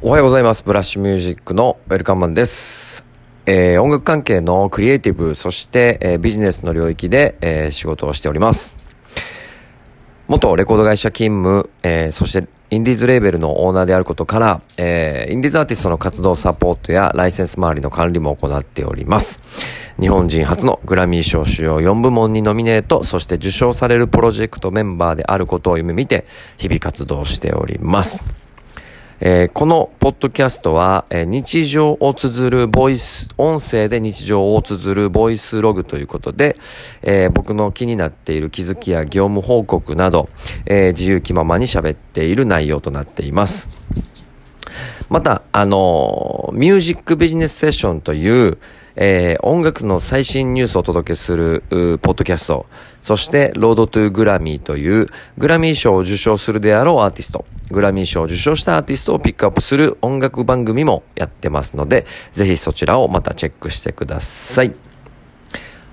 おはようございます。ブラッシュミュージックのウェルカムマンです。えー音楽関係のクリエイティブ、そして、えービジネスの領域で、えー仕事をしております。元レコード会社勤務、えーそしてインディーズレーベルのオーナーであることから、えーインディーズアーティストの活動サポートやライセンス周りの管理も行っております。日本人初のグラミー賞主要4部門にノミネート、そして受賞されるプロジェクトメンバーであることを夢見て、日々活動しております。えーこのポッドキャストは、えー日常を綴るボイス、音声で日常を綴るボイスログということで、えー僕の気になっている気づきや業務報告など、え自由気ままに喋っている内容となっています。また、あのミュージックビジネスセッションという、えー音楽の最新ニュースをお届けする、ポッドキャスト、そして、ロードトゥグラミーという、グラミー賞を受賞するであろうアーティスト、グラミー賞を受賞したアーティストをピックアップする音楽番組もやってますので、ぜひそちらをまたチェックしてください。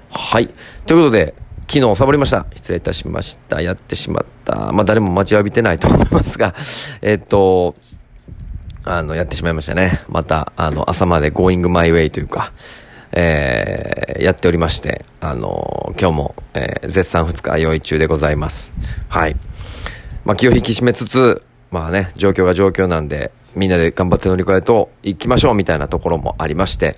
はい。ということで、昨日サボりました。失礼いたしました。やってしまった。まあ誰も待ちわびてないと思いますが、えっと、あの、やってしまいましたね。また、あの、朝まで going my way というか、えー、やっておりまして、あの、今日も、えー絶賛二日用意中でございます。はい。まあ気を引き締めつつ、まあね、状況が状況なんで、みんなで頑張って乗り越えと行きましょうみたいなところもありまして、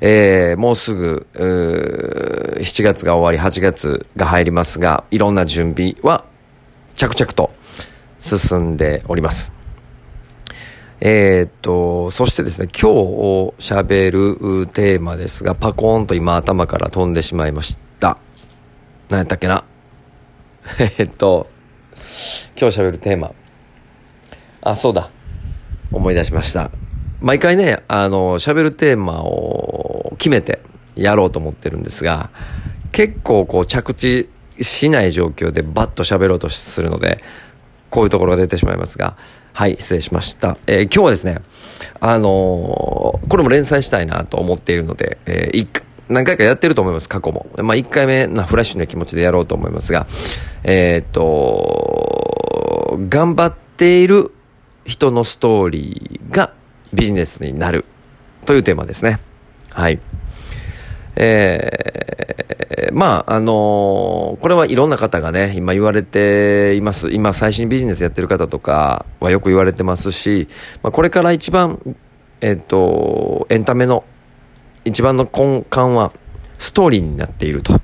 えー、もうすぐ、う7月が終わり8月が入りますが、いろんな準備は着々と進んでおります。えーっと、そしてですね、今日喋るテーマですが、パコーンと今頭から飛んでしまいました。何やったっけな？えーっと、今日喋るテーマ。あ、そうだ。思い出しました。毎回ね、あの、喋るテーマを決めてやろうと思ってるんですが、結構こう着地しない状況でバッと喋ろうとするので、こういうところが出てしまいますが、はい、失礼しました。えー今日はですね、あのーこれも連載したいなと思っているので、えー一何回かやってると思います、過去も。まあ、1回目なフラッシュな気持ちでやろうと思いますが、えーっと、頑張っている人のストーリーがビジネスになるというテーマですね。はい。えー、まあ、あのーこれはいろんな方がね、今言われています。今最新ビジネスやってる方とかはよく言われてますし、まあ、これから一番、えっ、と、エンタメの一番の根幹はストーリーになっていると。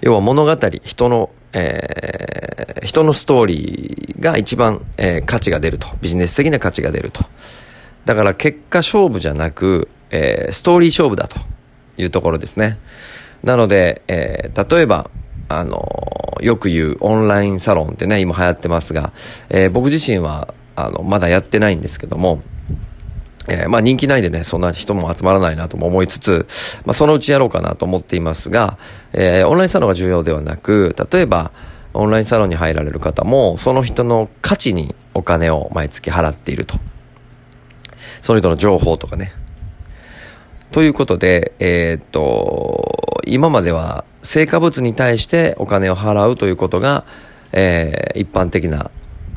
要は物語、人の、えー人のストーリーが一番、えー価値が出ると。ビジネス的な価値が出ると。だから結果勝負じゃなく、えーストーリー勝負だというところですね。なので、えー例えば、あのよく言うオンラインサロンってね、今流行ってますが、えー僕自身は、あの、まだやってないんですけども、えーまあ人気ないでね、そんな人も集まらないなとも思いつつ、まあそのうちやろうかなと思っていますが、えーオンラインサロンが重要ではなく、例えば、オンラインサロンに入られる方も、その人の価値にお金を毎月払っていると。その人の情報とかね。ということで、えーっと、今までは成果物に対してお金を払うということが、えー一般的な、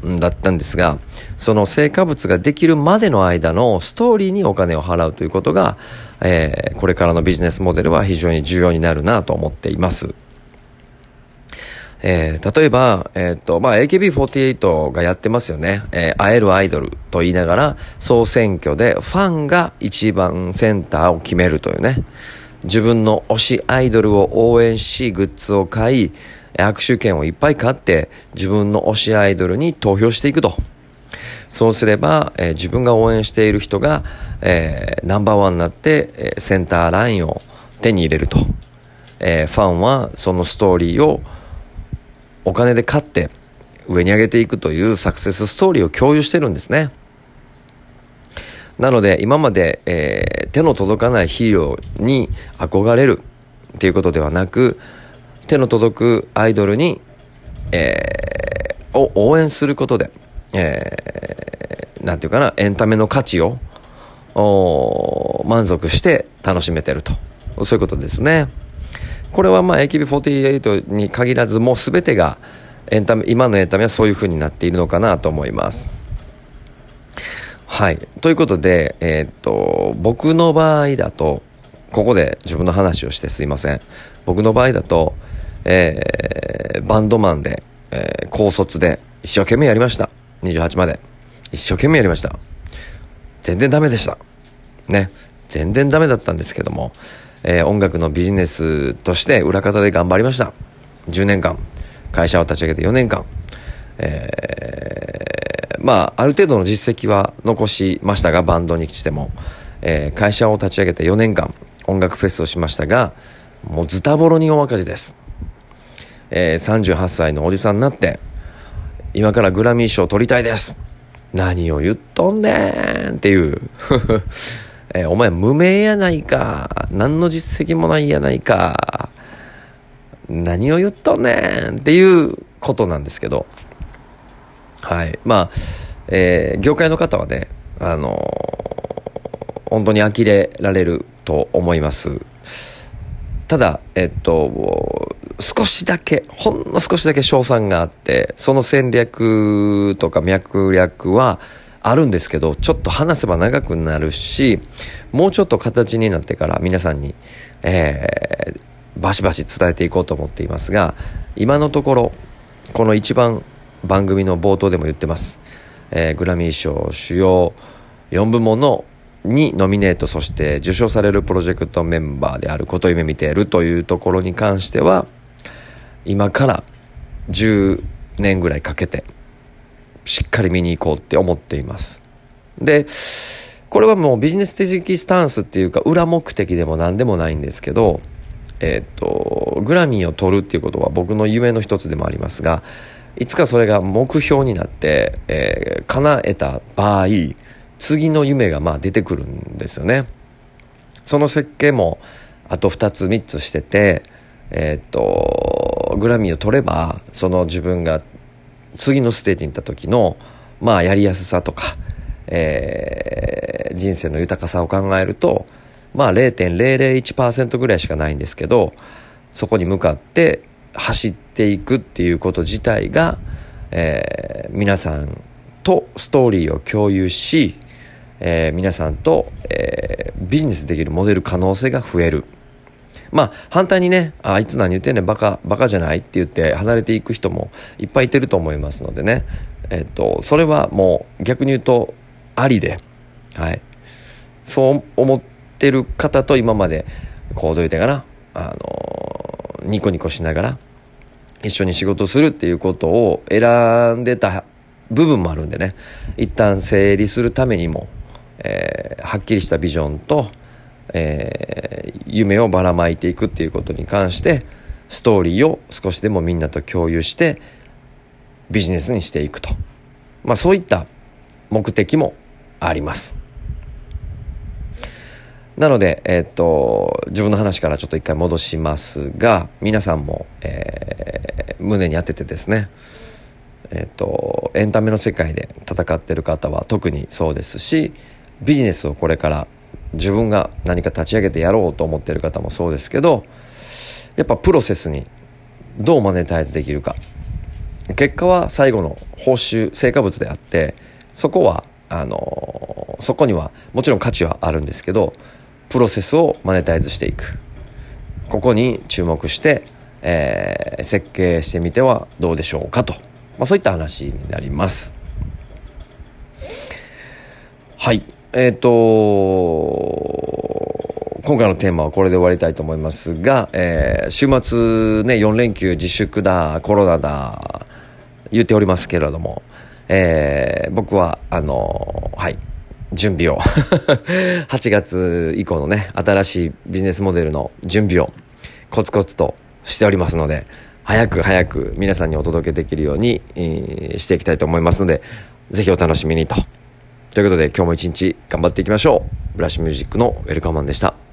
んだったんですが、その成果物ができるまでの間のストーリーにお金を払うということが、えーこれからのビジネスモデルは非常に重要になるなと思っています。えー例えば、えっ、と、まあ、AKB48 がやってますよね。えー会えるアイドルと言いながら、総選挙でファンが一番センターを決めるというね。自分の推しアイドルを応援し、グッズを買い、握手券をいっぱい買って、自分の推しアイドルに投票していくと。そうすれば、えー自分が応援している人が、えーナンバーワンになって、えーセンターラインを手に入れると。えーファンはそのストーリーをお金で買って上に上げていくというサクセスストーリーを共有してるんですね。なので今まで、えー手の届かないヒーローに憧れるっていうことではなく手の届くアイドルに、えーを応援することで、えーなんていうかなエンタメの価値を満足して楽しめてるとそういうことですね。これはまあ AKB48 に限らずもう全てがエンタメ今のエンタメはそういう風になっているのかなと思いますはい。ということで、えー、っと、僕の場合だと、ここで自分の話をしてすいません。僕の場合だと、えー、バンドマンで、えー、高卒で一生懸命やりました。28まで。一生懸命やりました。全然ダメでした。ね。全然ダメだったんですけども、えー、音楽のビジネスとして裏方で頑張りました。10年間。会社を立ち上げて4年間。えー、まあ、ある程度の実績は残しましたが、バンドにしても。えー、会社を立ち上げて4年間、音楽フェスをしましたが、もうズタボロに大赤字です。えー、38歳のおじさんになって、今からグラミー賞取りたいです。何を言っとんねんっていうえー、お前無名やないか。何の実績もないやないか。何を言っとんねんっていうことなんですけど。はい。まあ、えー、業界の方はね、あのー、本当に呆れられると思います。ただ、えっと、少しだけ、ほんの少しだけ賞賛があって、その戦略とか脈略はあるんですけど、ちょっと話せば長くなるし、もうちょっと形になってから皆さんに、えー、バシバシ伝えていこうと思っていますが、今のところ、この一番番組の冒頭でも言ってます。えー、グラミー賞主要4部門のにノミネートそして受賞されるプロジェクトメンバーであること夢見ているというところに関しては今から10年ぐらいかけてしっかり見に行こうって思っています。で、これはもうビジネス的スタンスっていうか裏目的でも何でもないんですけど、えっ、と、グラミーを取るっていうことは僕の夢の一つでもありますが、いつかそれが目標になって、えー、叶えた場合、次の夢がまあ出てくるんですよね。その設計もあと2つ3つしてて、えっ、と、グラミーを取れば、その自分が次のステージに行った時の、まあやりやすさとか、えー、人生の豊かさを考えると、まあ0.001%ぐらいしかないんですけど、そこに向かって走っていくっていうこと自体が、えー、皆さんとストーリーを共有し、えー、皆さんと、えー、ビジネスできるモデル可能性が増える。まあ、反対にね、あいつ何言ってんねん、バカ、バカじゃないって言って離れていく人もいっぱいいてると思いますのでね。えっと、それはもう逆に言うと、ありで、はい。そう思ってる方と今まで、こうどう言うてかな、あのニコニコしながら、一緒に仕事するっていうことを選んでた部分もあるんでね、一旦整理するためにも、えー、はっきりしたビジョンと、えー、夢をばらまいていくっていうことに関してストーリーを少しでもみんなと共有してビジネスにしていくと、まあ、そういった目的もあります。なので、えー、っと、自分の話からちょっと一回戻しますが、皆さんも、えー、胸に当ててですね、えっと、エンタメの世界で戦ってる方は特にそうですし、ビジネスをこれから自分が何か立ち上げてやろうと思ってる方もそうですけど、やっぱプロセスにどうマネタイズできるか。結果は最後の報酬、成果物であって、そこは、あの、そこにはもちろん価値はあるんですけど、プロセスをマネタイズしていく。ここに注目して、えー、設計してみてはどうでしょうかと。まあそういった話になります。はい。えっ、ー、と今回のテーマはこれで終わりたいと思いますが、えー、週末ね、4連休自粛だ、コロナだ、言っておりますけれども、えー、僕は、あのはい、準備を 8月以降のね、新しいビジネスモデルの準備をコツコツとしておりますので、早く早く皆さんにお届けできるように、えー、していきたいと思いますので、ぜひお楽しみにとということで今日も一日頑張っていきましょう。ブラッシュミュージックのウェルカマンでした。